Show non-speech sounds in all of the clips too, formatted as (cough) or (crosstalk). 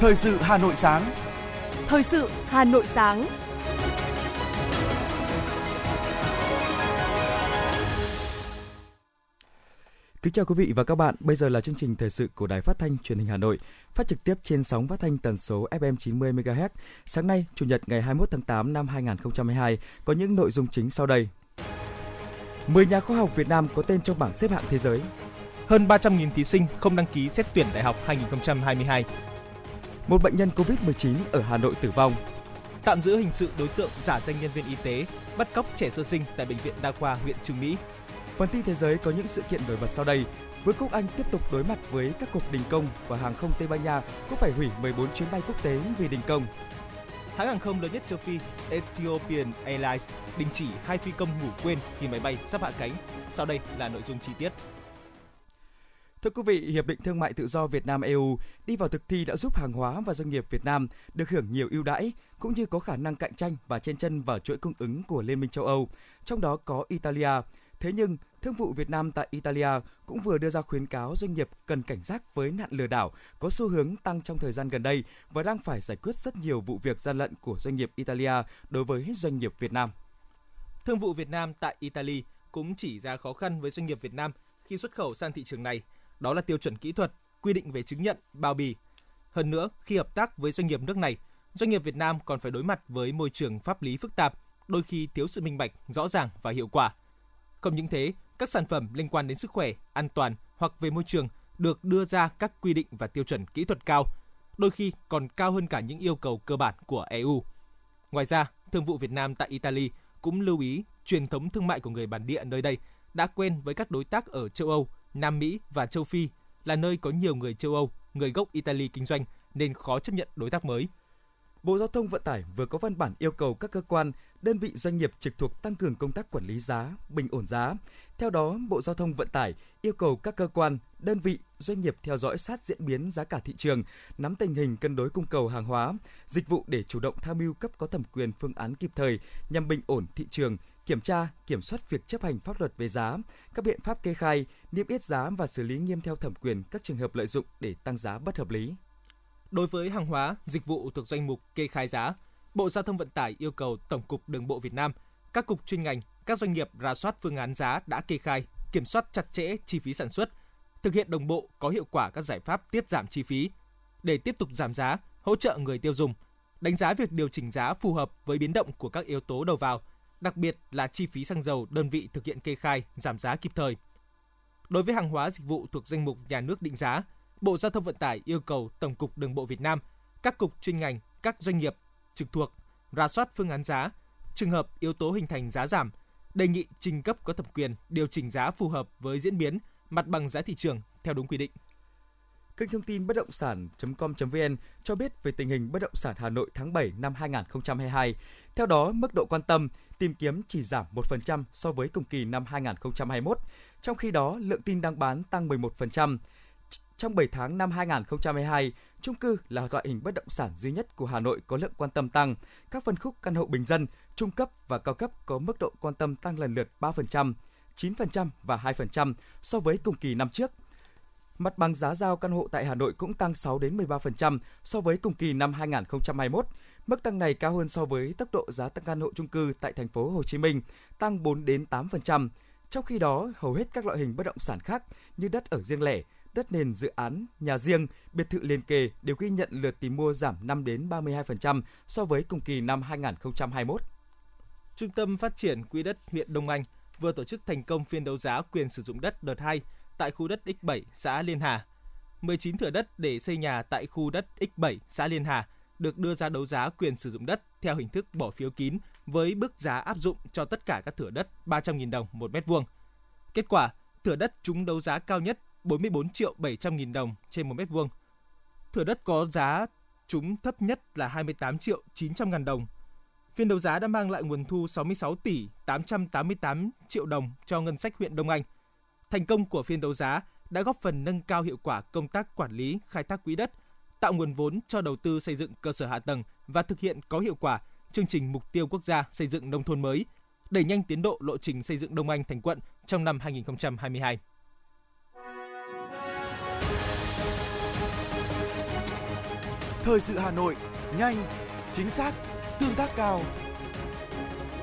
Thời sự Hà Nội sáng. Thời sự Hà Nội sáng. Kính chào quý vị và các bạn. Bây giờ là chương trình thời sự của Đài Phát thanh Truyền hình Hà Nội, phát trực tiếp trên sóng phát thanh tần số FM 90 MHz. Sáng nay, Chủ nhật ngày 21 tháng 8 năm 2022 có những nội dung chính sau đây. 10 nhà khoa học Việt Nam có tên trong bảng xếp hạng thế giới. Hơn 300.000 thí sinh không đăng ký xét tuyển đại học 2022. Một bệnh nhân COVID-19 ở Hà Nội tử vong. Tạm giữ hình sự đối tượng giả danh nhân viên y tế bắt cóc trẻ sơ sinh tại bệnh viện đa khoa huyện Trương Mỹ. Phần tin thế giới có những sự kiện nổi bật sau đây. Vương quốc Anh tiếp tục đối mặt với các cuộc đình công và hàng không Tây Ban Nha cũng phải hủy 14 chuyến bay quốc tế vì đình công. Hãng hàng không lớn nhất châu Phi Ethiopian Airlines đình chỉ hai phi công ngủ quên khi máy bay sắp hạ cánh. Sau đây là nội dung chi tiết. Thưa quý vị, Hiệp định Thương mại Tự do Việt Nam EU đi vào thực thi đã giúp hàng hóa và doanh nghiệp Việt Nam được hưởng nhiều ưu đãi cũng như có khả năng cạnh tranh và trên chân vào chuỗi cung ứng của Liên minh châu Âu, trong đó có Italia. Thế nhưng, Thương vụ Việt Nam tại Italia cũng vừa đưa ra khuyến cáo doanh nghiệp cần cảnh giác với nạn lừa đảo có xu hướng tăng trong thời gian gần đây và đang phải giải quyết rất nhiều vụ việc gian lận của doanh nghiệp Italia đối với doanh nghiệp Việt Nam. Thương vụ Việt Nam tại Italy cũng chỉ ra khó khăn với doanh nghiệp Việt Nam khi xuất khẩu sang thị trường này, đó là tiêu chuẩn kỹ thuật, quy định về chứng nhận, bao bì. Hơn nữa, khi hợp tác với doanh nghiệp nước này, doanh nghiệp Việt Nam còn phải đối mặt với môi trường pháp lý phức tạp, đôi khi thiếu sự minh bạch, rõ ràng và hiệu quả. Không những thế, các sản phẩm liên quan đến sức khỏe, an toàn hoặc về môi trường được đưa ra các quy định và tiêu chuẩn kỹ thuật cao, đôi khi còn cao hơn cả những yêu cầu cơ bản của EU. Ngoài ra, Thương vụ Việt Nam tại Italy cũng lưu ý truyền thống thương mại của người bản địa nơi đây đã quen với các đối tác ở châu Âu, Nam Mỹ và châu Phi là nơi có nhiều người châu Âu, người gốc Italy kinh doanh nên khó chấp nhận đối tác mới. Bộ Giao thông Vận tải vừa có văn bản yêu cầu các cơ quan, đơn vị doanh nghiệp trực thuộc tăng cường công tác quản lý giá, bình ổn giá. Theo đó, Bộ Giao thông Vận tải yêu cầu các cơ quan, đơn vị, doanh nghiệp theo dõi sát diễn biến giá cả thị trường, nắm tình hình cân đối cung cầu hàng hóa, dịch vụ để chủ động tham mưu cấp có thẩm quyền phương án kịp thời nhằm bình ổn thị trường, kiểm tra, kiểm soát việc chấp hành pháp luật về giá, các biện pháp kê khai, niêm yết giá và xử lý nghiêm theo thẩm quyền các trường hợp lợi dụng để tăng giá bất hợp lý. Đối với hàng hóa, dịch vụ thuộc danh mục kê khai giá, Bộ Giao thông Vận tải yêu cầu Tổng cục Đường bộ Việt Nam, các cục chuyên ngành, các doanh nghiệp ra soát phương án giá đã kê khai, kiểm soát chặt chẽ chi phí sản xuất, thực hiện đồng bộ có hiệu quả các giải pháp tiết giảm chi phí để tiếp tục giảm giá, hỗ trợ người tiêu dùng, đánh giá việc điều chỉnh giá phù hợp với biến động của các yếu tố đầu vào, đặc biệt là chi phí xăng dầu đơn vị thực hiện kê khai, giảm giá kịp thời. Đối với hàng hóa dịch vụ thuộc danh mục nhà nước định giá, Bộ Giao thông Vận tải yêu cầu Tổng cục Đường bộ Việt Nam, các cục chuyên ngành, các doanh nghiệp trực thuộc ra soát phương án giá, trường hợp yếu tố hình thành giá giảm, đề nghị trình cấp có thẩm quyền điều chỉnh giá phù hợp với diễn biến mặt bằng giá thị trường theo đúng quy định. Kênh thông tin bất động sản.com.vn cho biết về tình hình bất động sản Hà Nội tháng 7 năm 2022. Theo đó, mức độ quan tâm tìm kiếm chỉ giảm 1% so với cùng kỳ năm 2021. Trong khi đó, lượng tin đăng bán tăng 11%. Trong 7 tháng năm 2022, chung cư là loại hình bất động sản duy nhất của Hà Nội có lượng quan tâm tăng. Các phân khúc căn hộ bình dân, trung cấp và cao cấp có mức độ quan tâm tăng lần lượt 3%, 9% và 2% so với cùng kỳ năm trước. Mặt bằng giá giao căn hộ tại Hà Nội cũng tăng 6 đến 13% so với cùng kỳ năm 2021. Mức tăng này cao hơn so với tốc độ giá tăng căn hộ chung cư tại thành phố Hồ Chí Minh, tăng 4 đến 8%. Trong khi đó, hầu hết các loại hình bất động sản khác như đất ở riêng lẻ, đất nền dự án, nhà riêng, biệt thự liền kề đều ghi nhận lượt tìm mua giảm 5 đến 32% so với cùng kỳ năm 2021. Trung tâm Phát triển Quỹ đất huyện Đông Anh vừa tổ chức thành công phiên đấu giá quyền sử dụng đất đợt 2 tại khu đất X7 xã Liên Hà. 19 thửa đất để xây nhà tại khu đất X7 xã Liên Hà được đưa ra đấu giá quyền sử dụng đất theo hình thức bỏ phiếu kín với mức giá áp dụng cho tất cả các thửa đất 300.000 đồng một mét vuông. Kết quả, thửa đất trúng đấu giá cao nhất 44 triệu 700 nghìn đồng trên một mét vuông. Thửa đất có giá trúng thấp nhất là 28 triệu 900 ngàn đồng. Phiên đấu giá đã mang lại nguồn thu 66 tỷ 888 triệu đồng cho ngân sách huyện Đông Anh. Thành công của phiên đấu giá đã góp phần nâng cao hiệu quả công tác quản lý, khai thác quỹ đất, tạo nguồn vốn cho đầu tư xây dựng cơ sở hạ tầng và thực hiện có hiệu quả chương trình mục tiêu quốc gia xây dựng nông thôn mới, đẩy nhanh tiến độ lộ trình xây dựng Đông Anh thành quận trong năm 2022. Thời sự Hà Nội, nhanh, chính xác, tương tác cao.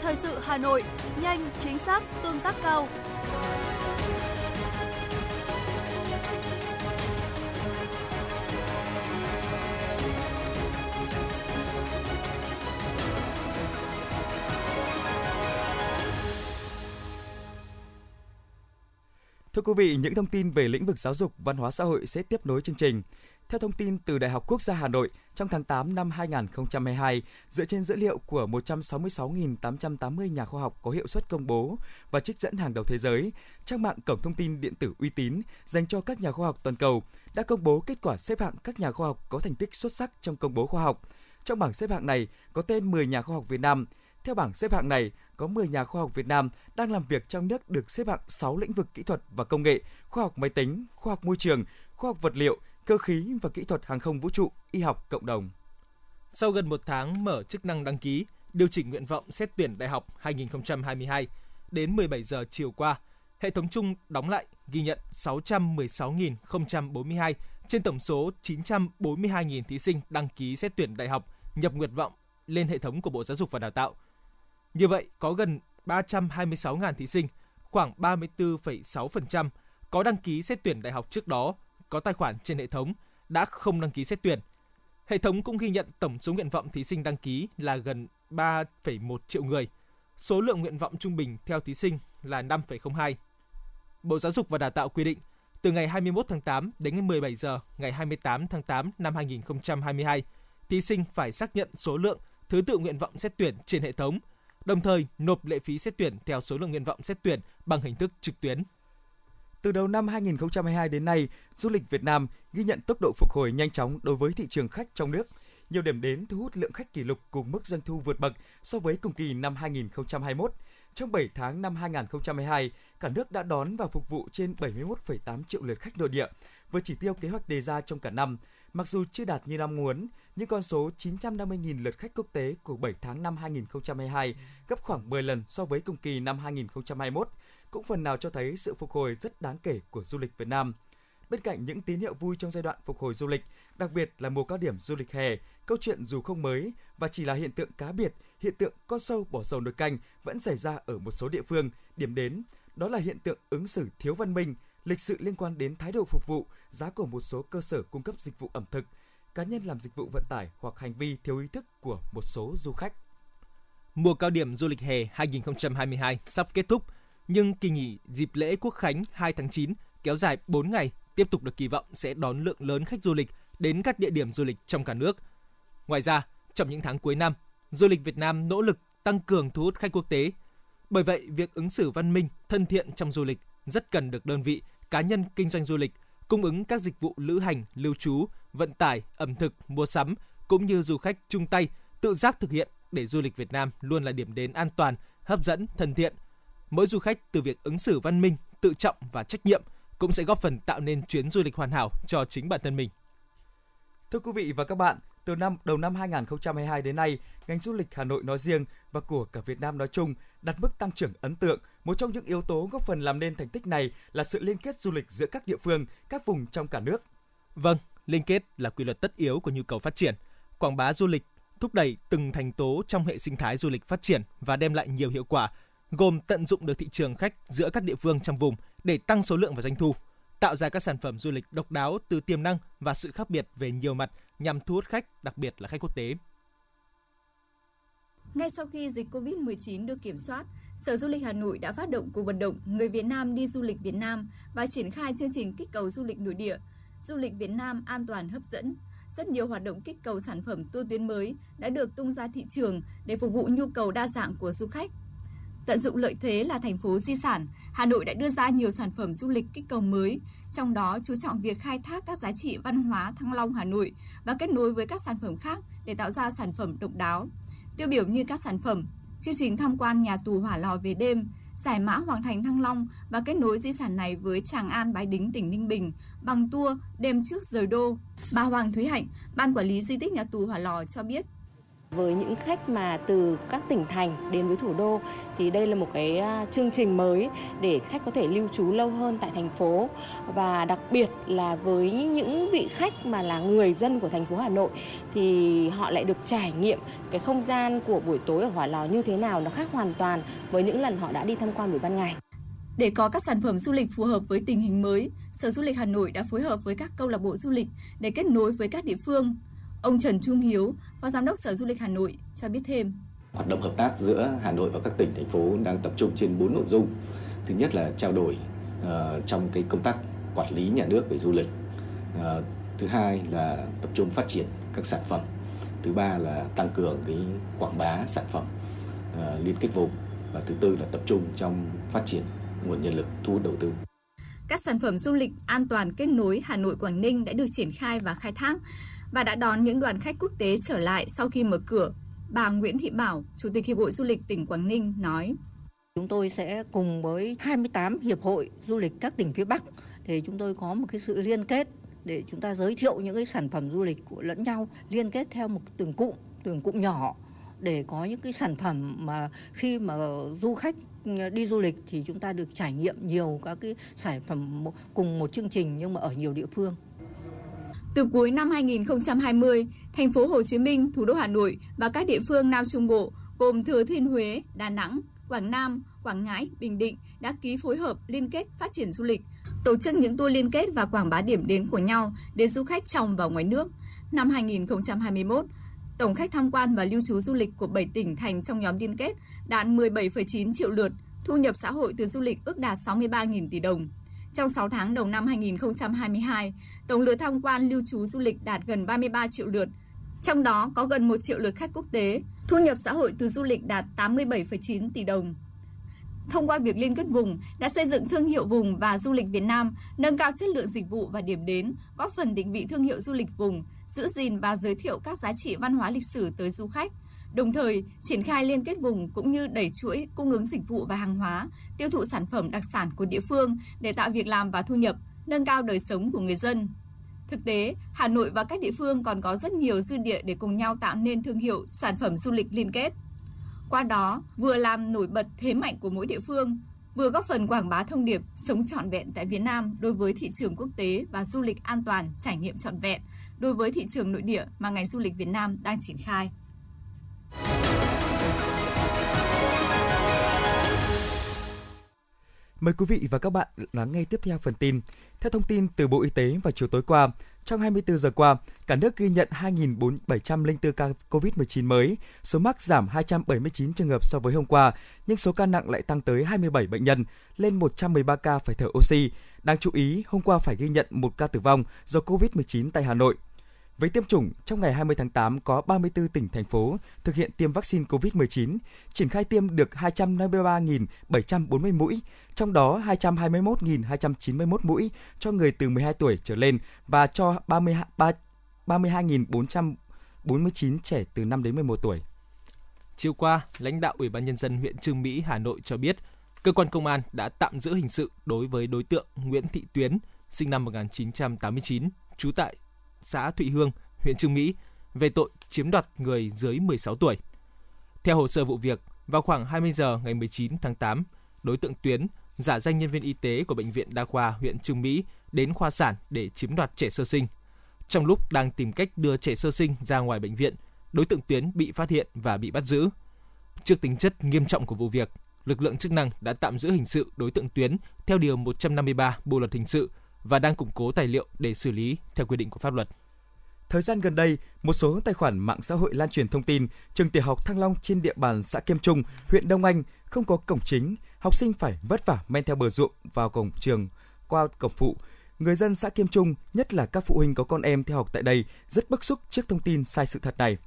Thời sự Hà Nội, nhanh, chính xác, tương tác cao. Thưa quý vị, những thông tin về lĩnh vực giáo dục, văn hóa xã hội sẽ tiếp nối chương trình. Theo thông tin từ Đại học Quốc gia Hà Nội, trong tháng 8 năm 2022, dựa trên dữ liệu của 166.880 nhà khoa học có hiệu suất công bố và trích dẫn hàng đầu thế giới, trang mạng cổng thông tin điện tử uy tín dành cho các nhà khoa học toàn cầu đã công bố kết quả xếp hạng các nhà khoa học có thành tích xuất sắc trong công bố khoa học. Trong bảng xếp hạng này có tên 10 nhà khoa học Việt Nam. Theo bảng xếp hạng này, có 10 nhà khoa học Việt Nam đang làm việc trong nước được xếp hạng 6 lĩnh vực kỹ thuật và công nghệ, khoa học máy tính, khoa học môi trường, khoa học vật liệu, cơ khí và kỹ thuật hàng không vũ trụ, y học cộng đồng. Sau gần một tháng mở chức năng đăng ký, điều chỉnh nguyện vọng xét tuyển đại học 2022, đến 17 giờ chiều qua, hệ thống chung đóng lại ghi nhận 616.042 trên tổng số 942.000 thí sinh đăng ký xét tuyển đại học nhập nguyện vọng lên hệ thống của Bộ Giáo dục và Đào tạo. Như vậy, có gần 326.000 thí sinh, khoảng 34,6% có đăng ký xét tuyển đại học trước đó, có tài khoản trên hệ thống, đã không đăng ký xét tuyển. Hệ thống cũng ghi nhận tổng số nguyện vọng thí sinh đăng ký là gần 3,1 triệu người. Số lượng nguyện vọng trung bình theo thí sinh là 5,02. Bộ Giáo dục và Đào tạo quy định, từ ngày 21 tháng 8 đến 17 giờ ngày 28 tháng 8 năm 2022, thí sinh phải xác nhận số lượng, thứ tự nguyện vọng xét tuyển trên hệ thống – đồng thời nộp lệ phí xét tuyển theo số lượng nguyện vọng xét tuyển bằng hình thức trực tuyến. Từ đầu năm 2022 đến nay, du lịch Việt Nam ghi nhận tốc độ phục hồi nhanh chóng đối với thị trường khách trong nước. Nhiều điểm đến thu hút lượng khách kỷ lục cùng mức doanh thu vượt bậc so với cùng kỳ năm 2021. Trong 7 tháng năm 2022, cả nước đã đón và phục vụ trên 71,8 triệu lượt khách nội địa, vượt chỉ tiêu kế hoạch đề ra trong cả năm. Mặc dù chưa đạt như năm muốn, nhưng con số 950.000 lượt khách quốc tế của 7 tháng năm 2022 gấp khoảng 10 lần so với cùng kỳ năm 2021, cũng phần nào cho thấy sự phục hồi rất đáng kể của du lịch Việt Nam. Bên cạnh những tín hiệu vui trong giai đoạn phục hồi du lịch, đặc biệt là mùa cao điểm du lịch hè, câu chuyện dù không mới và chỉ là hiện tượng cá biệt, hiện tượng con sâu bỏ dầu nồi canh vẫn xảy ra ở một số địa phương, điểm đến, đó là hiện tượng ứng xử thiếu văn minh, lịch sự liên quan đến thái độ phục vụ, giá của một số cơ sở cung cấp dịch vụ ẩm thực, cá nhân làm dịch vụ vận tải hoặc hành vi thiếu ý thức của một số du khách. Mùa cao điểm du lịch hè 2022 sắp kết thúc, nhưng kỳ nghỉ dịp lễ Quốc khánh 2 tháng 9 kéo dài 4 ngày tiếp tục được kỳ vọng sẽ đón lượng lớn khách du lịch đến các địa điểm du lịch trong cả nước. Ngoài ra, trong những tháng cuối năm, du lịch Việt Nam nỗ lực tăng cường thu hút khách quốc tế. Bởi vậy, việc ứng xử văn minh, thân thiện trong du lịch rất cần được đơn vị, cá nhân kinh doanh du lịch cung ứng các dịch vụ lữ hành, lưu trú, vận tải, ẩm thực, mua sắm cũng như du khách chung tay tự giác thực hiện để du lịch Việt Nam luôn là điểm đến an toàn, hấp dẫn, thân thiện. Mỗi du khách từ việc ứng xử văn minh, tự trọng và trách nhiệm cũng sẽ góp phần tạo nên chuyến du lịch hoàn hảo cho chính bản thân mình. Thưa quý vị và các bạn, từ năm đầu năm 2022 đến nay, ngành du lịch Hà Nội nói riêng và của cả Việt Nam nói chung đạt mức tăng trưởng ấn tượng. Một trong những yếu tố góp phần làm nên thành tích này là sự liên kết du lịch giữa các địa phương, các vùng trong cả nước. Vâng, liên kết là quy luật tất yếu của nhu cầu phát triển. Quảng bá du lịch thúc đẩy từng thành tố trong hệ sinh thái du lịch phát triển và đem lại nhiều hiệu quả, gồm tận dụng được thị trường khách giữa các địa phương trong vùng để tăng số lượng và doanh thu, tạo ra các sản phẩm du lịch độc đáo từ tiềm năng và sự khác biệt về nhiều mặt nhằm thu hút khách, đặc biệt là khách quốc tế. Ngay sau khi dịch COVID-19 được kiểm soát, Sở Du lịch Hà Nội đã phát động cuộc vận động Người Việt Nam đi du lịch Việt Nam và triển khai chương trình kích cầu du lịch nội địa, du lịch Việt Nam an toàn hấp dẫn. Rất nhiều hoạt động kích cầu sản phẩm tour tuyến mới đã được tung ra thị trường để phục vụ nhu cầu đa dạng của du khách. Tận dụng lợi thế là thành phố di sản, Hà Nội đã đưa ra nhiều sản phẩm du lịch kích cầu mới, trong đó chú trọng việc khai thác các giá trị văn hóa Thăng Long Hà Nội và kết nối với các sản phẩm khác để tạo ra sản phẩm độc đáo. Tiêu biểu như các sản phẩm, chương trình tham quan nhà tù hỏa lò về đêm, giải mã Hoàng Thành Thăng Long và kết nối di sản này với Tràng An Bái Đính tỉnh Ninh Bình bằng tour đêm trước rời đô. Bà Hoàng Thúy Hạnh, Ban Quản lý Di tích nhà tù Hỏa Lò cho biết. Với những khách mà từ các tỉnh thành đến với thủ đô thì đây là một cái à, chương trình mới để khách có thể lưu trú lâu hơn tại thành phố và đặc biệt là với những vị khách mà là người dân của thành phố Hà Nội thì họ lại được trải nghiệm cái không gian của buổi tối ở Hỏa Lò như thế nào nó khác hoàn toàn với những lần họ đã đi tham quan buổi ban ngày. Để có các sản phẩm du lịch phù hợp với tình hình mới, Sở Du lịch Hà Nội đã phối hợp với các câu lạc bộ du lịch để kết nối với các địa phương. Ông Trần Trung Hiếu, Phó Giám đốc Sở Du lịch Hà Nội cho biết thêm. Hoạt động hợp tác giữa Hà Nội và các tỉnh, thành phố đang tập trung trên 4 nội dung. Thứ nhất là trao đổi uh, trong cái công tác quản lý nhà nước về du lịch. Uh, thứ hai là tập trung phát triển các sản phẩm. Thứ ba là tăng cường cái quảng bá sản phẩm uh, liên kết vùng và thứ tư là tập trung trong phát triển nguồn nhân lực thu hút đầu tư. Các sản phẩm du lịch an toàn kết nối Hà Nội Quảng Ninh đã được triển khai và khai thác và đã đón những đoàn khách quốc tế trở lại sau khi mở cửa. Bà Nguyễn Thị Bảo, Chủ tịch Hiệp hội Du lịch tỉnh Quảng Ninh nói: Chúng tôi sẽ cùng với 28 hiệp hội du lịch các tỉnh phía Bắc để chúng tôi có một cái sự liên kết để chúng ta giới thiệu những cái sản phẩm du lịch của lẫn nhau liên kết theo một từng cụm từng cụm nhỏ để có những cái sản phẩm mà khi mà du khách đi du lịch thì chúng ta được trải nghiệm nhiều các cái sản phẩm cùng một chương trình nhưng mà ở nhiều địa phương. Từ cuối năm 2020, thành phố Hồ Chí Minh, thủ đô Hà Nội và các địa phương Nam Trung Bộ gồm Thừa Thiên Huế, Đà Nẵng, Quảng Nam, Quảng Ngãi, Bình Định đã ký phối hợp liên kết phát triển du lịch, tổ chức những tour liên kết và quảng bá điểm đến của nhau đến du khách trong và ngoài nước. Năm 2021, tổng khách tham quan và lưu trú du lịch của 7 tỉnh thành trong nhóm liên kết đạt 17,9 triệu lượt, thu nhập xã hội từ du lịch ước đạt 63.000 tỷ đồng. Trong 6 tháng đầu năm 2022, tổng lượt tham quan lưu trú du lịch đạt gần 33 triệu lượt, trong đó có gần 1 triệu lượt khách quốc tế, thu nhập xã hội từ du lịch đạt 87,9 tỷ đồng. Thông qua việc liên kết vùng đã xây dựng thương hiệu vùng và du lịch Việt Nam, nâng cao chất lượng dịch vụ và điểm đến, góp phần định vị thương hiệu du lịch vùng, giữ gìn và giới thiệu các giá trị văn hóa lịch sử tới du khách. Đồng thời, triển khai liên kết vùng cũng như đẩy chuỗi cung ứng dịch vụ và hàng hóa, tiêu thụ sản phẩm đặc sản của địa phương để tạo việc làm và thu nhập, nâng cao đời sống của người dân. Thực tế, Hà Nội và các địa phương còn có rất nhiều dư địa để cùng nhau tạo nên thương hiệu sản phẩm du lịch liên kết. Qua đó, vừa làm nổi bật thế mạnh của mỗi địa phương, vừa góp phần quảng bá thông điệp sống trọn vẹn tại Việt Nam đối với thị trường quốc tế và du lịch an toàn, trải nghiệm trọn vẹn đối với thị trường nội địa mà ngành du lịch Việt Nam đang triển khai. Mời quý vị và các bạn lắng nghe tiếp theo phần tin. Theo thông tin từ Bộ Y tế vào chiều tối qua, trong 24 giờ qua, cả nước ghi nhận 2.704 ca COVID-19 mới, số mắc giảm 279 trường hợp so với hôm qua, nhưng số ca nặng lại tăng tới 27 bệnh nhân, lên 113 ca phải thở oxy. Đáng chú ý, hôm qua phải ghi nhận một ca tử vong do COVID-19 tại Hà Nội. Với tiêm chủng, trong ngày 20 tháng 8 có 34 tỉnh, thành phố thực hiện tiêm vaccine COVID-19, triển khai tiêm được 253.740 mũi, trong đó 221.291 mũi cho người từ 12 tuổi trở lên và cho 32.449 trẻ từ 5 đến 11 tuổi. Chiều qua, lãnh đạo Ủy ban Nhân dân huyện Trương Mỹ, Hà Nội cho biết, cơ quan công an đã tạm giữ hình sự đối với đối tượng Nguyễn Thị Tuyến, sinh năm 1989, trú tại xã Thụy Hương, huyện Trương Mỹ về tội chiếm đoạt người dưới 16 tuổi. Theo hồ sơ vụ việc, vào khoảng 20 giờ ngày 19 tháng 8, đối tượng Tuyến giả danh nhân viên y tế của bệnh viện đa khoa huyện Trương Mỹ đến khoa sản để chiếm đoạt trẻ sơ sinh. Trong lúc đang tìm cách đưa trẻ sơ sinh ra ngoài bệnh viện, đối tượng Tuyến bị phát hiện và bị bắt giữ. Trước tính chất nghiêm trọng của vụ việc, lực lượng chức năng đã tạm giữ hình sự đối tượng Tuyến theo điều 153 Bộ luật hình sự và đang củng cố tài liệu để xử lý theo quy định của pháp luật. Thời gian gần đây, một số tài khoản mạng xã hội lan truyền thông tin trường tiểu học Thăng Long trên địa bàn xã Kiêm Trung, huyện Đông Anh không có cổng chính, học sinh phải vất vả men theo bờ ruộng vào cổng trường qua cổng phụ. Người dân xã Kiêm Trung, nhất là các phụ huynh có con em theo học tại đây, rất bức xúc trước thông tin sai sự thật này.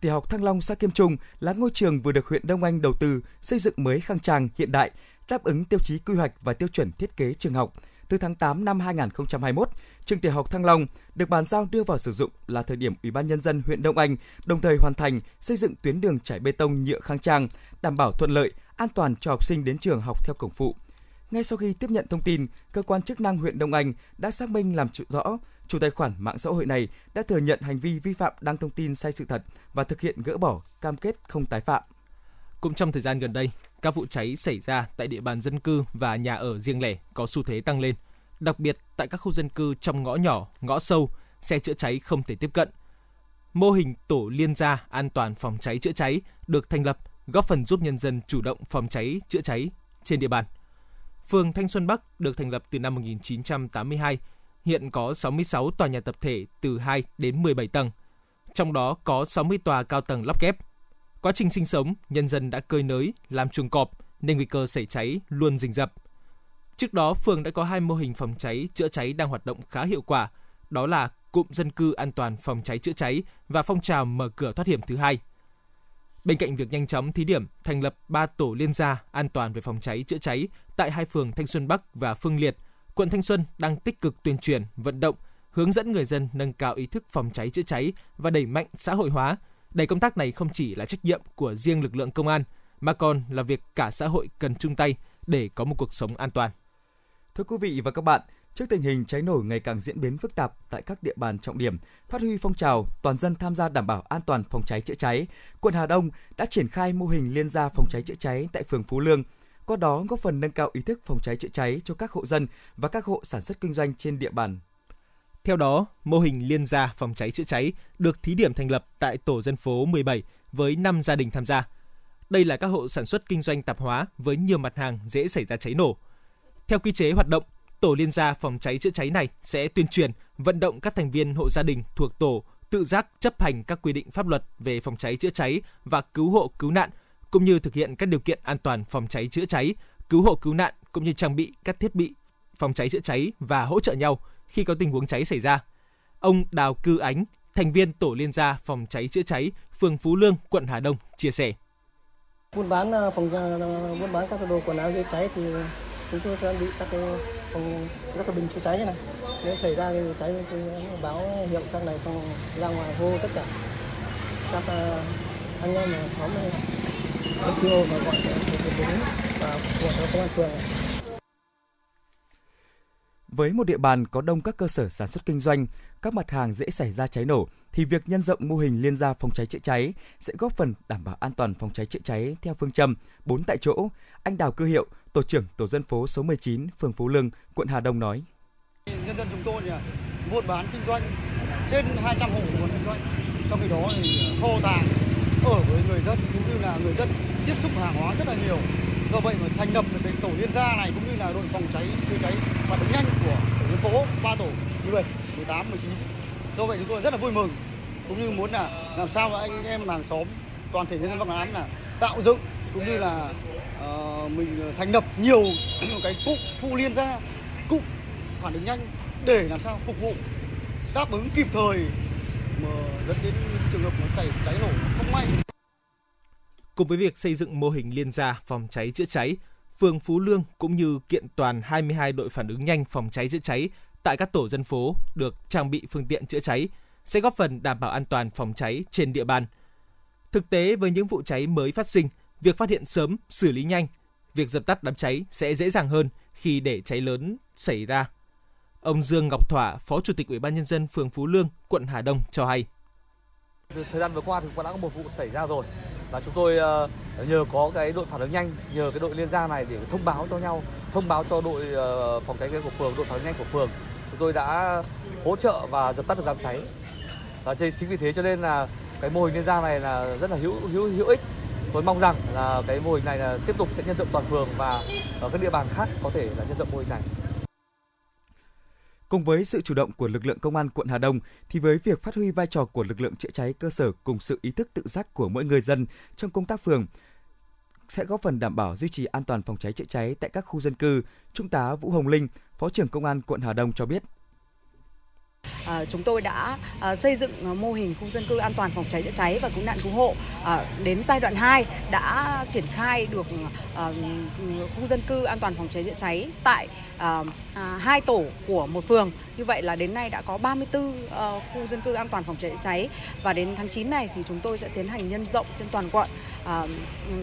Tiểu học Thăng Long xã Kiêm Trung là ngôi trường vừa được huyện Đông Anh đầu tư xây dựng mới khang trang hiện đại, đáp ứng tiêu chí quy hoạch và tiêu chuẩn thiết kế trường học từ tháng 8 năm 2021, trường tiểu học Thăng Long được bàn giao đưa vào sử dụng là thời điểm Ủy ban nhân dân huyện Đông Anh đồng thời hoàn thành xây dựng tuyến đường trải bê tông nhựa khang trang, đảm bảo thuận lợi, an toàn cho học sinh đến trường học theo cổng phụ. Ngay sau khi tiếp nhận thông tin, cơ quan chức năng huyện Đông Anh đã xác minh làm rõ chủ tài khoản mạng xã hội này đã thừa nhận hành vi vi phạm đăng thông tin sai sự thật và thực hiện gỡ bỏ cam kết không tái phạm. Cũng trong thời gian gần đây, các vụ cháy xảy ra tại địa bàn dân cư và nhà ở riêng lẻ có xu thế tăng lên. Đặc biệt tại các khu dân cư trong ngõ nhỏ, ngõ sâu, xe chữa cháy không thể tiếp cận. Mô hình tổ liên gia an toàn phòng cháy chữa cháy được thành lập góp phần giúp nhân dân chủ động phòng cháy chữa cháy trên địa bàn. Phường Thanh Xuân Bắc được thành lập từ năm 1982, hiện có 66 tòa nhà tập thể từ 2 đến 17 tầng. Trong đó có 60 tòa cao tầng lắp ghép. Quá trình sinh sống, nhân dân đã cơi nới, làm chuồng cọp nên nguy cơ xảy cháy luôn rình rập. Trước đó, phường đã có hai mô hình phòng cháy chữa cháy đang hoạt động khá hiệu quả, đó là cụm dân cư an toàn phòng cháy chữa cháy và phong trào mở cửa thoát hiểm thứ hai. Bên cạnh việc nhanh chóng thí điểm thành lập 3 tổ liên gia an toàn về phòng cháy chữa cháy tại hai phường Thanh Xuân Bắc và Phương Liệt, quận Thanh Xuân đang tích cực tuyên truyền, vận động, hướng dẫn người dân nâng cao ý thức phòng cháy chữa cháy và đẩy mạnh xã hội hóa đẩy công tác này không chỉ là trách nhiệm của riêng lực lượng công an mà còn là việc cả xã hội cần chung tay để có một cuộc sống an toàn. Thưa quý vị và các bạn, Trước tình hình cháy nổ ngày càng diễn biến phức tạp tại các địa bàn trọng điểm, phát huy phong trào toàn dân tham gia đảm bảo an toàn phòng cháy chữa cháy, quận Hà Đông đã triển khai mô hình liên gia phòng cháy chữa cháy tại phường Phú Lương, qua đó góp phần nâng cao ý thức phòng cháy chữa cháy cho các hộ dân và các hộ sản xuất kinh doanh trên địa bàn. Theo đó, mô hình liên gia phòng cháy chữa cháy được thí điểm thành lập tại tổ dân phố 17 với 5 gia đình tham gia. Đây là các hộ sản xuất kinh doanh tạp hóa với nhiều mặt hàng dễ xảy ra cháy nổ. Theo quy chế hoạt động, tổ liên gia phòng cháy chữa cháy này sẽ tuyên truyền, vận động các thành viên hộ gia đình thuộc tổ tự giác chấp hành các quy định pháp luật về phòng cháy chữa cháy và cứu hộ cứu nạn, cũng như thực hiện các điều kiện an toàn phòng cháy chữa cháy, cứu hộ cứu nạn cũng như trang bị các thiết bị phòng cháy chữa cháy và hỗ trợ nhau khi có tình huống cháy xảy ra. Ông Đào Cư Ánh, thành viên tổ liên gia phòng cháy chữa cháy, phường Phú Lương, quận Hà Đông chia sẻ. Buôn bán à, phòng à, buôn bán các đồ quần áo chữa cháy thì chúng tôi trang bị các cái phòng các cái bình chữa cháy như này nếu xảy ra thì cháy tôi báo hiệu các này xong ra ngoài hô tất cả các à, anh em mà xóm cấp kêu và gọi đến và của công an phường với một địa bàn có đông các cơ sở sản xuất kinh doanh, các mặt hàng dễ xảy ra cháy nổ thì việc nhân rộng mô hình liên gia phòng cháy chữa cháy sẽ góp phần đảm bảo an toàn phòng cháy chữa cháy theo phương châm 4 tại chỗ. Anh Đào Cư Hiệu, tổ trưởng tổ dân phố số 19, phường Phú Lương, quận Hà Đông nói. Nhân dân chúng tôi là buôn bán kinh doanh trên 200 hộ buôn kinh doanh. Trong khi đó thì à, kho tàng ở với người dân cũng như là người dân tiếp xúc hàng hóa rất là nhiều. Do vậy mà thành lập được tổ liên gia này cũng như là đội phòng cháy chữa cháy phản ứng nhanh của tổ dân phố ba tổ 17, 18, 19. Do vậy chúng tôi rất là vui mừng cũng như muốn là làm sao anh em hàng xóm toàn thể nhân dân Bắc Án là tạo dựng cũng như là uh, mình thành lập nhiều (clears throat) cái cụm khu liên gia cụm phản ứng nhanh để làm sao phục vụ đáp ứng kịp thời mà dẫn đến trường hợp nó xảy cháy nổ không may. Cùng với việc xây dựng mô hình liên gia phòng cháy chữa cháy, phường Phú Lương cũng như kiện toàn 22 đội phản ứng nhanh phòng cháy chữa cháy tại các tổ dân phố được trang bị phương tiện chữa cháy sẽ góp phần đảm bảo an toàn phòng cháy trên địa bàn. Thực tế với những vụ cháy mới phát sinh, việc phát hiện sớm, xử lý nhanh, việc dập tắt đám cháy sẽ dễ dàng hơn khi để cháy lớn xảy ra. Ông Dương Ngọc Thỏa, Phó Chủ tịch Ủy ban nhân dân phường Phú Lương, quận Hà Đông cho hay. Thời gian vừa qua thì cũng đã có một vụ xảy ra rồi và chúng tôi ờ, nhờ có cái đội phản ứng nhanh, nhờ cái đội liên gia này để thông báo cho nhau, thông báo cho đội ờ, phòng cháy của phường, đội phản ứng nhanh của phường. Chúng tôi đã hỗ trợ và dập tắt được đám cháy. Và chính vì thế cho nên là cái mô hình liên gia này là rất là hữu hữu hữu ích tôi mong rằng là cái mô hình này là tiếp tục sẽ nhân rộng toàn phường và ở các địa bàn khác có thể là nhân rộng mô hình này. Cùng với sự chủ động của lực lượng công an quận Hà Đông thì với việc phát huy vai trò của lực lượng chữa cháy cơ sở cùng sự ý thức tự giác của mỗi người dân trong công tác phường sẽ góp phần đảm bảo duy trì an toàn phòng cháy chữa cháy tại các khu dân cư. Trung tá Vũ Hồng Linh, Phó trưởng Công an quận Hà Đông cho biết À, chúng tôi đã à, xây dựng ờ, mô hình khu dân cư an toàn phòng cháy chữa cháy và cứu nạn cứu hộ à, đến giai đoạn 2 đã triển khai được à, khu dân cư an toàn phòng cháy chữa cháy tại à, à, hai tổ của một phường. Như vậy là đến nay đã có 34 à, khu dân cư an toàn phòng cháy chữa cháy và đến tháng 9 này thì chúng tôi sẽ tiến hành nhân rộng trên toàn quận.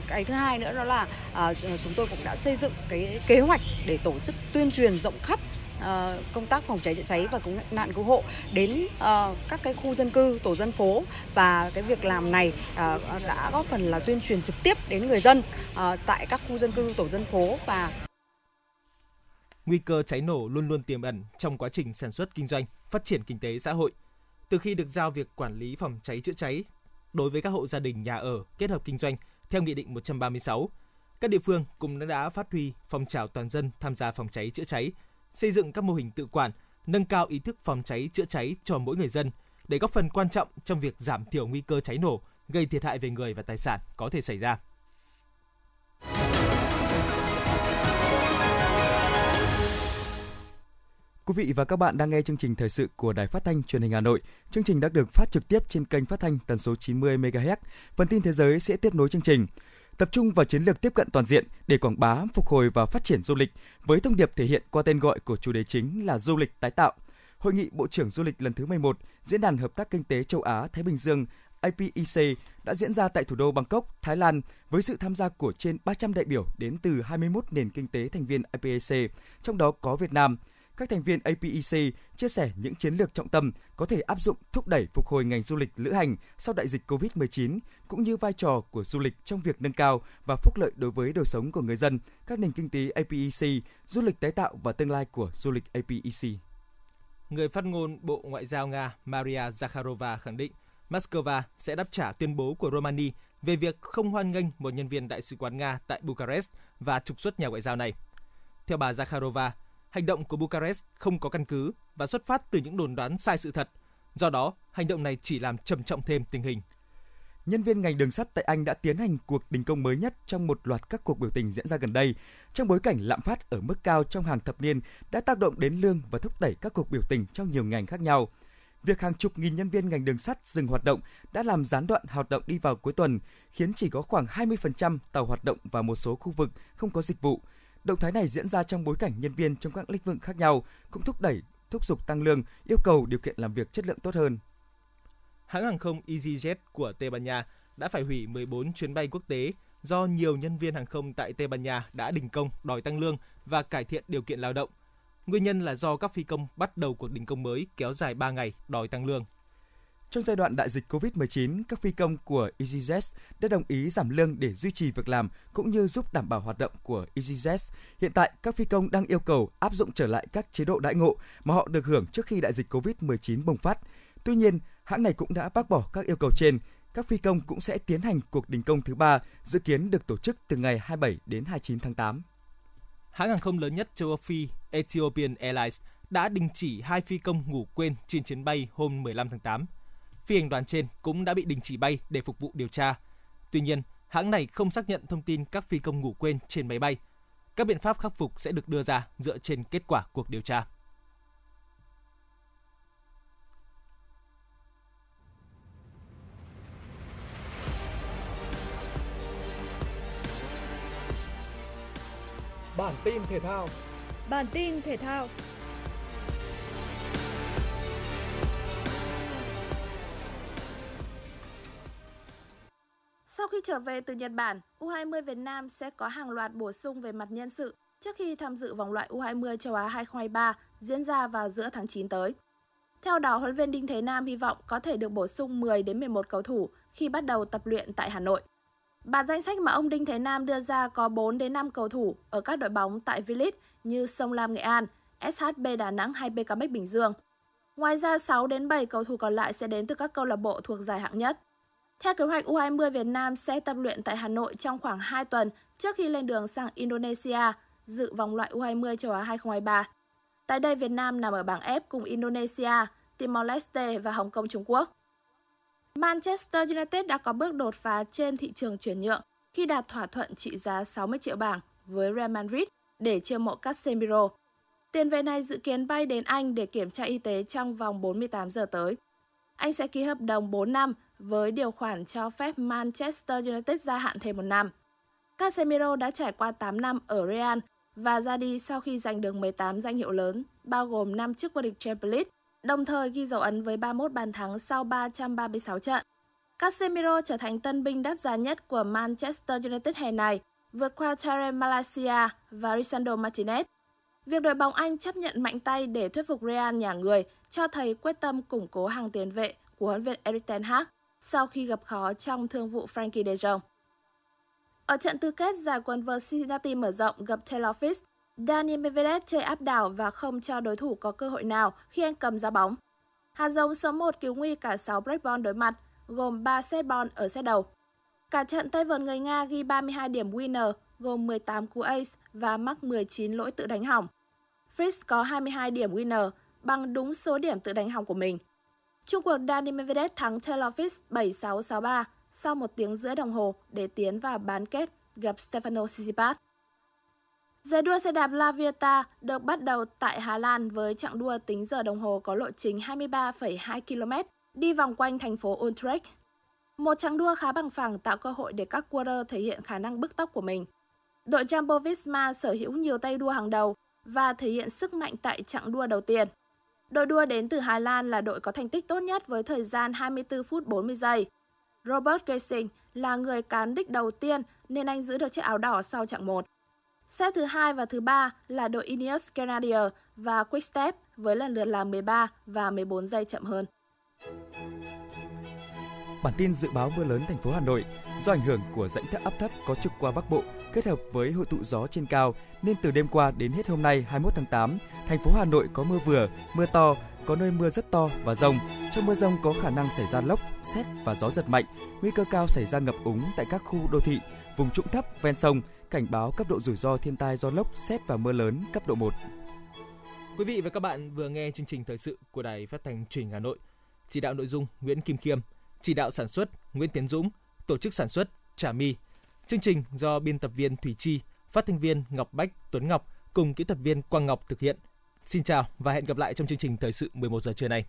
Cái thứ hai nữa đó là chúng tôi cũng đã xây dựng cái kế hoạch để tổ chức tuyên truyền rộng khắp Ờ, công tác phòng cháy chữa cháy và cứu nạn cứu hộ đến ờ, các cái khu dân cư, tổ dân phố và cái việc làm này ờ, đã góp phần là tuyên truyền trực tiếp đến người dân tại các khu dân cư, tổ dân phố và nguy cơ cháy nổ luôn luôn tiềm ẩn trong quá trình sản xuất kinh doanh, phát triển kinh tế xã hội. Từ khi được giao việc quản lý phòng cháy chữa cháy đối với các hộ gia đình nhà ở kết hợp kinh doanh theo Nghị định 136, các địa phương cũng đã phát huy phong trào toàn dân tham gia phòng cháy chữa cháy, xây dựng các mô hình tự quản, nâng cao ý thức phòng cháy chữa cháy cho mỗi người dân để góp phần quan trọng trong việc giảm thiểu nguy cơ cháy nổ gây thiệt hại về người và tài sản có thể xảy ra. Quý vị và các bạn đang nghe chương trình thời sự của Đài Phát thanh Truyền hình Hà Nội. Chương trình đã được phát trực tiếp trên kênh phát thanh tần số 90 MHz. Phần tin thế giới sẽ tiếp nối chương trình. Tập trung vào chiến lược tiếp cận toàn diện để quảng bá, phục hồi và phát triển du lịch với thông điệp thể hiện qua tên gọi của chủ đề chính là du lịch tái tạo. Hội nghị Bộ trưởng Du lịch lần thứ 11, Diễn đàn Hợp tác Kinh tế Châu Á Thái Bình Dương IPEC đã diễn ra tại thủ đô Bangkok, Thái Lan với sự tham gia của trên 300 đại biểu đến từ 21 nền kinh tế thành viên IPEC, trong đó có Việt Nam – các thành viên APEC chia sẻ những chiến lược trọng tâm có thể áp dụng thúc đẩy phục hồi ngành du lịch lữ hành sau đại dịch COVID-19, cũng như vai trò của du lịch trong việc nâng cao và phúc lợi đối với đời sống của người dân, các nền kinh tế APEC, du lịch tái tạo và tương lai của du lịch APEC. Người phát ngôn Bộ Ngoại giao Nga Maria Zakharova khẳng định Moscow sẽ đáp trả tuyên bố của Romania về việc không hoan nghênh một nhân viên đại sứ quán Nga tại Bucharest và trục xuất nhà ngoại giao này. Theo bà Zakharova, hành động của Bucharest không có căn cứ và xuất phát từ những đồn đoán sai sự thật. Do đó, hành động này chỉ làm trầm trọng thêm tình hình. Nhân viên ngành đường sắt tại Anh đã tiến hành cuộc đình công mới nhất trong một loạt các cuộc biểu tình diễn ra gần đây, trong bối cảnh lạm phát ở mức cao trong hàng thập niên đã tác động đến lương và thúc đẩy các cuộc biểu tình trong nhiều ngành khác nhau. Việc hàng chục nghìn nhân viên ngành đường sắt dừng hoạt động đã làm gián đoạn hoạt động đi vào cuối tuần, khiến chỉ có khoảng 20% tàu hoạt động và một số khu vực không có dịch vụ, Động thái này diễn ra trong bối cảnh nhân viên trong các lĩnh vực khác nhau cũng thúc đẩy thúc giục tăng lương, yêu cầu điều kiện làm việc chất lượng tốt hơn. Hãng hàng không EasyJet của Tây Ban Nha đã phải hủy 14 chuyến bay quốc tế do nhiều nhân viên hàng không tại Tây Ban Nha đã đình công đòi tăng lương và cải thiện điều kiện lao động. Nguyên nhân là do các phi công bắt đầu cuộc đình công mới kéo dài 3 ngày đòi tăng lương. Trong giai đoạn đại dịch COVID-19, các phi công của EasyJet đã đồng ý giảm lương để duy trì việc làm cũng như giúp đảm bảo hoạt động của EasyJet. Hiện tại, các phi công đang yêu cầu áp dụng trở lại các chế độ đãi ngộ mà họ được hưởng trước khi đại dịch COVID-19 bùng phát. Tuy nhiên, hãng này cũng đã bác bỏ các yêu cầu trên. Các phi công cũng sẽ tiến hành cuộc đình công thứ ba, dự kiến được tổ chức từ ngày 27 đến 29 tháng 8. Hãng hàng không lớn nhất châu Âu Phi Ethiopian Airlines đã đình chỉ hai phi công ngủ quên trên chuyến bay hôm 15 tháng 8 phi hành đoàn trên cũng đã bị đình chỉ bay để phục vụ điều tra. Tuy nhiên, hãng này không xác nhận thông tin các phi công ngủ quên trên máy bay. Các biện pháp khắc phục sẽ được đưa ra dựa trên kết quả cuộc điều tra. Bản tin thể thao Bản tin thể thao Sau khi trở về từ Nhật Bản, U20 Việt Nam sẽ có hàng loạt bổ sung về mặt nhân sự trước khi tham dự vòng loại U20 châu Á 2023 diễn ra vào giữa tháng 9 tới. Theo đó, huấn luyện viên Đinh Thế Nam hy vọng có thể được bổ sung 10 đến 11 cầu thủ khi bắt đầu tập luyện tại Hà Nội. Bản danh sách mà ông Đinh Thế Nam đưa ra có 4 đến 5 cầu thủ ở các đội bóng tại V-League như Sông Lam Nghệ An, SHB Đà Nẵng hay BKM Bình Dương. Ngoài ra 6 đến 7 cầu thủ còn lại sẽ đến từ các câu lạc bộ thuộc giải hạng nhất. Theo kế hoạch, U20 Việt Nam sẽ tập luyện tại Hà Nội trong khoảng 2 tuần trước khi lên đường sang Indonesia dự vòng loại U20 châu Á 2023. Tại đây, Việt Nam nằm ở bảng F cùng Indonesia, Timor-Leste và Hồng Kông Trung Quốc. Manchester United đã có bước đột phá trên thị trường chuyển nhượng khi đạt thỏa thuận trị giá 60 triệu bảng với Real Madrid để chiêu mộ Casemiro. Tiền vệ này dự kiến bay đến Anh để kiểm tra y tế trong vòng 48 giờ tới. Anh sẽ ký hợp đồng 4 năm với điều khoản cho phép Manchester United gia hạn thêm một năm. Casemiro đã trải qua 8 năm ở Real và ra đi sau khi giành được 18 danh hiệu lớn, bao gồm 5 chức vô địch Champions League, đồng thời ghi dấu ấn với 31 bàn thắng sau 336 trận. Casemiro trở thành tân binh đắt giá nhất của Manchester United hè này, vượt qua Tarek Malaysia và Lisandro Martinez. Việc đội bóng Anh chấp nhận mạnh tay để thuyết phục Real nhà người cho thấy quyết tâm củng cố hàng tiền vệ của huấn luyện Erik ten Hag sau khi gặp khó trong thương vụ Frankie de Jong. Ở trận tứ kết giải quần vợt Cincinnati mở rộng gặp Taylor Fritz, Daniel Medvedev chơi áp đảo và không cho đối thủ có cơ hội nào khi anh cầm ra bóng. Hạt giống số 1 cứu nguy cả 6 break ball đối mặt, gồm 3 set ball ở set đầu. Cả trận tay vợt người Nga ghi 32 điểm winner, gồm 18 cú ace và mắc 19 lỗi tự đánh hỏng. Fritz có 22 điểm winner, bằng đúng số điểm tự đánh hỏng của mình. Trung cuộc Dani Medvedev thắng Taylor Fritz 7-6-6-3 sau một tiếng rưỡi đồng hồ để tiến vào bán kết gặp Stefano Tsitsipas. Giải đua xe đạp La Vieta được bắt đầu tại Hà Lan với chặng đua tính giờ đồng hồ có lộ trình 23,2 km đi vòng quanh thành phố Utrecht. Một chặng đua khá bằng phẳng tạo cơ hội để các quarter thể hiện khả năng bứt tốc của mình. Đội Jumbo-Visma sở hữu nhiều tay đua hàng đầu và thể hiện sức mạnh tại chặng đua đầu tiên. Đội đua đến từ Hà Lan là đội có thành tích tốt nhất với thời gian 24 phút 40 giây. Robert Gesing là người cán đích đầu tiên nên anh giữ được chiếc áo đỏ sau chặng 1. Xe thứ hai và thứ ba là đội Ineos Grenadier và Quickstep với lần lượt là 13 và 14 giây chậm hơn. Bản tin dự báo mưa lớn thành phố Hà Nội do ảnh hưởng của rãnh thấp áp thấp có trục qua Bắc Bộ kết hợp với hội tụ gió trên cao nên từ đêm qua đến hết hôm nay 21 tháng 8, thành phố Hà Nội có mưa vừa, mưa to, có nơi mưa rất to và rông. Trong mưa rông có khả năng xảy ra lốc, xét và gió giật mạnh, nguy cơ cao xảy ra ngập úng tại các khu đô thị, vùng trũng thấp ven sông, cảnh báo cấp độ rủi ro thiên tai do lốc, xét và mưa lớn cấp độ 1. Quý vị và các bạn vừa nghe chương trình thời sự của Đài Phát thanh Truyền hình Hà Nội. Chỉ đạo nội dung Nguyễn Kim Khiêm, chỉ đạo sản xuất Nguyễn Tiến Dũng, tổ chức sản xuất Trà My. Chương trình do biên tập viên Thủy Chi, phát thanh viên Ngọc Bách, Tuấn Ngọc cùng kỹ thuật viên Quang Ngọc thực hiện. Xin chào và hẹn gặp lại trong chương trình thời sự 11 giờ trưa nay.